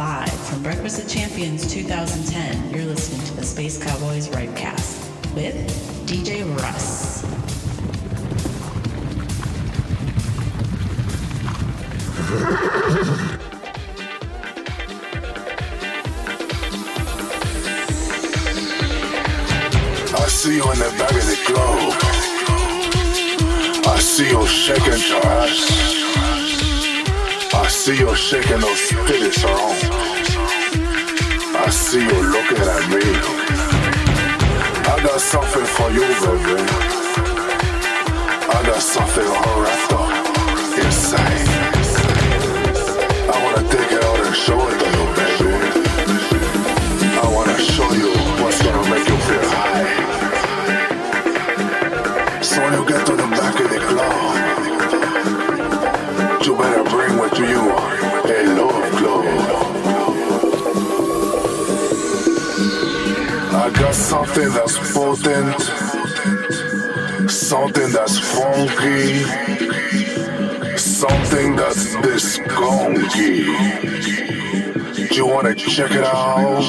Live from Breakfast of Champions 2010, you're listening to the Space Cowboys Ripecast with DJ Russ. I see you in the back of the globe. I see you shaking your ass. I see you shaking those titties around. I see you looking at me. I got something for you, baby. I got something all wrapped up inside. I wanna take it out and show it something that's potent, something that's funky, something that's disconky. You wanna check it out?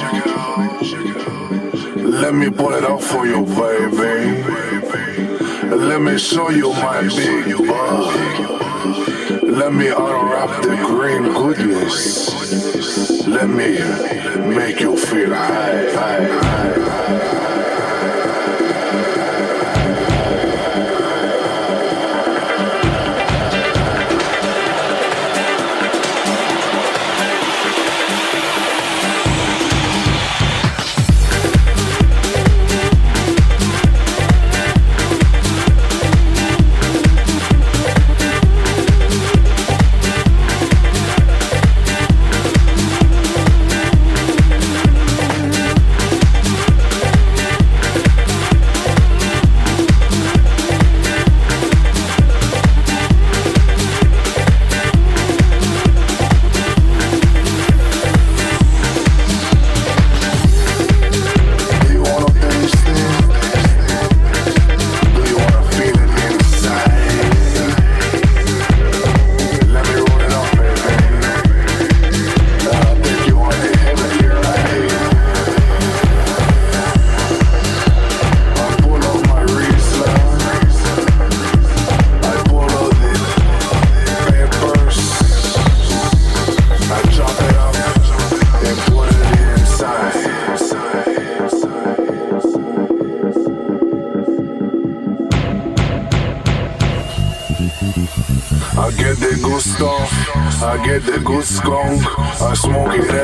Let me pull it out for you, baby. Let me show you my big bug. Let me unwrap the green goodness. Let me make you feel high, high, high, high. Smoke it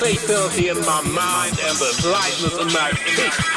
fatality in my mind and the lightness in my feet.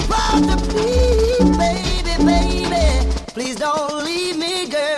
you to me, baby, baby. Please don't leave me, girl.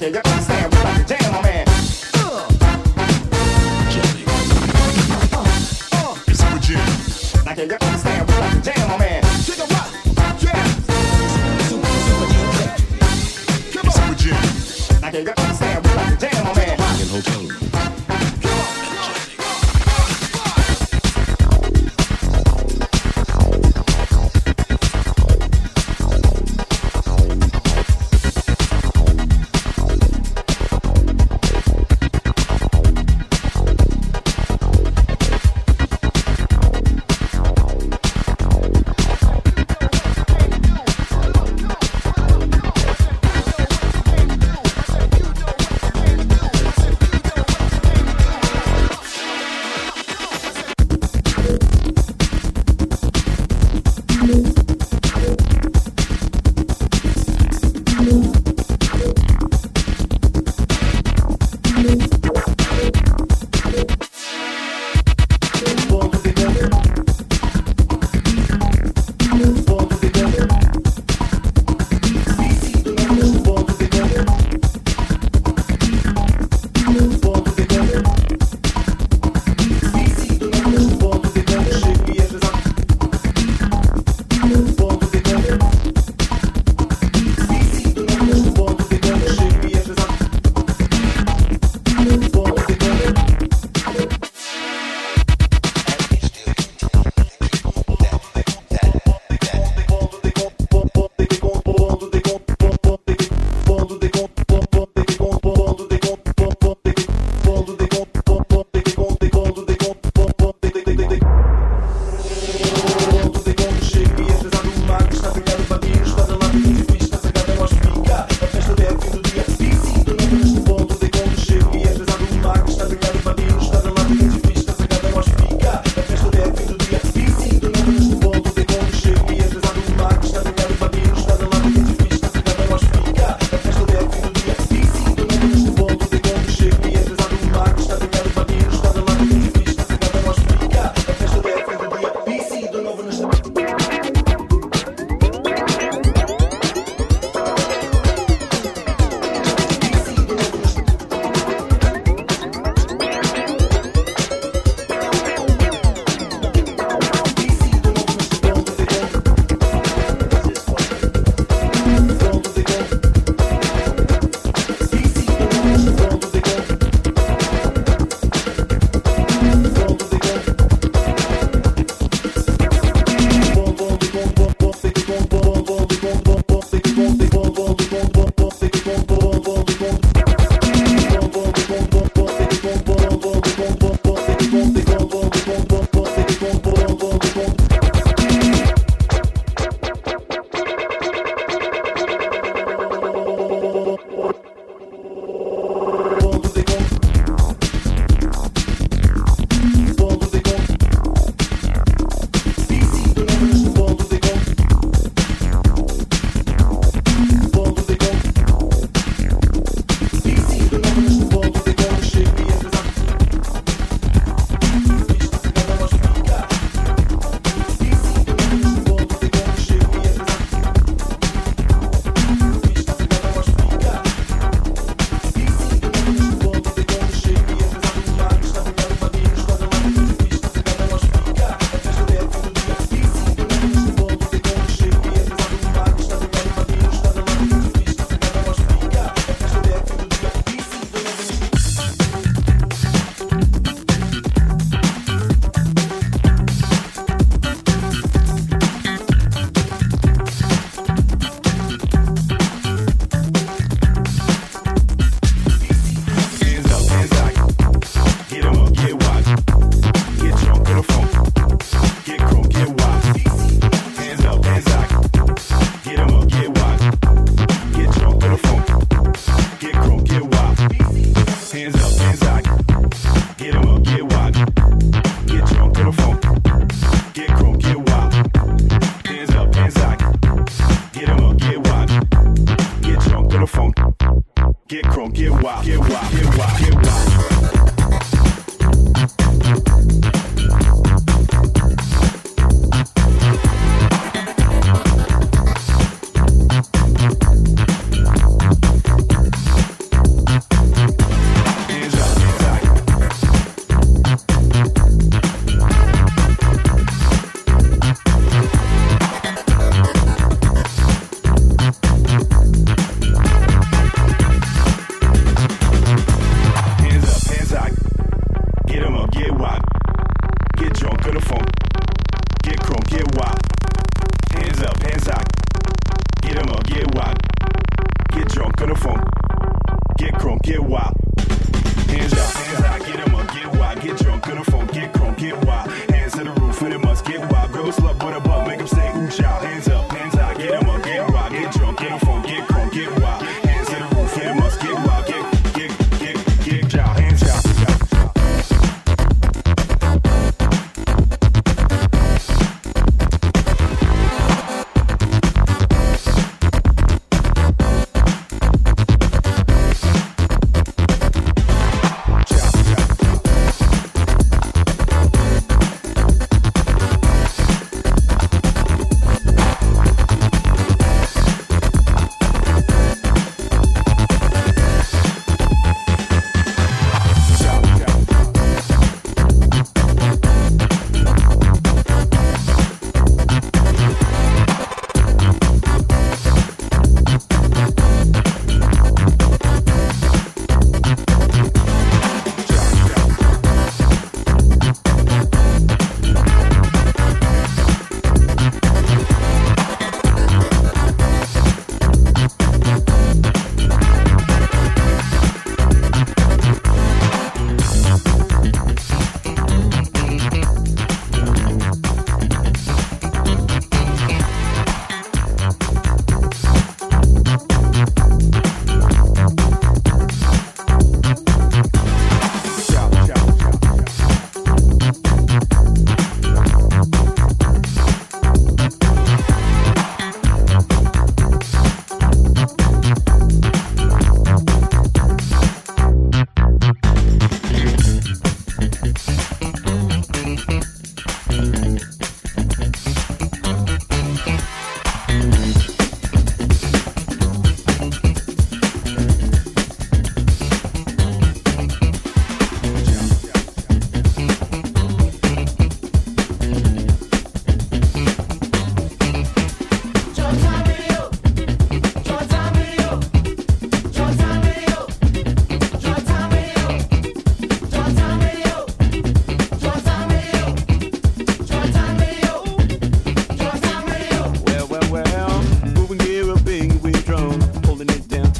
Yeah, you can't stand without the.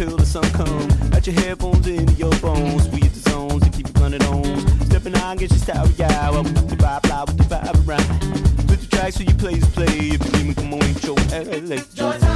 till the sun comes. Got your headphones in your bones. We at the zones and keep it running on. Stepping out, get your style, yeah. Well, we the vibe, fly with the vibe around. Put the tracks so you play play. If you demon, come on, ain't your LA. Joy's